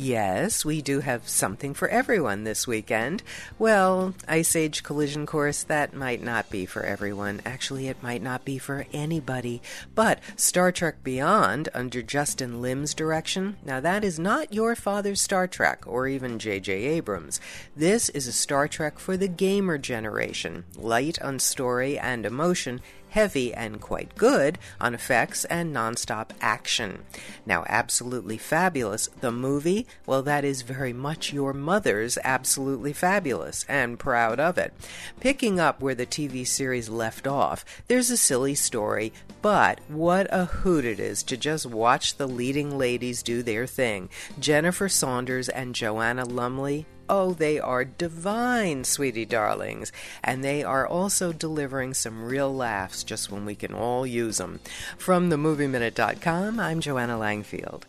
Yes, we do have something for everyone this weekend. Well, Ice Age Collision Course, that might not be for everyone. Actually, it might not be for anybody. But Star Trek Beyond, under Justin Lin's direction, now that is not your father's Star Trek or even J.J. Abrams. This is a Star Trek for the gamer generation, light on story and emotion heavy and quite good on effects and nonstop action. Now, absolutely fabulous, the movie, well, that is very much your mother's absolutely fabulous and proud of it. Picking up where the TV series left off, there's a silly story, but what a hoot it is to just watch the leading ladies do their thing. Jennifer Saunders and Joanna Lumley, Oh, they are divine, sweetie darlings. And they are also delivering some real laughs just when we can all use them. From themovieminute.com, I'm Joanna Langfield.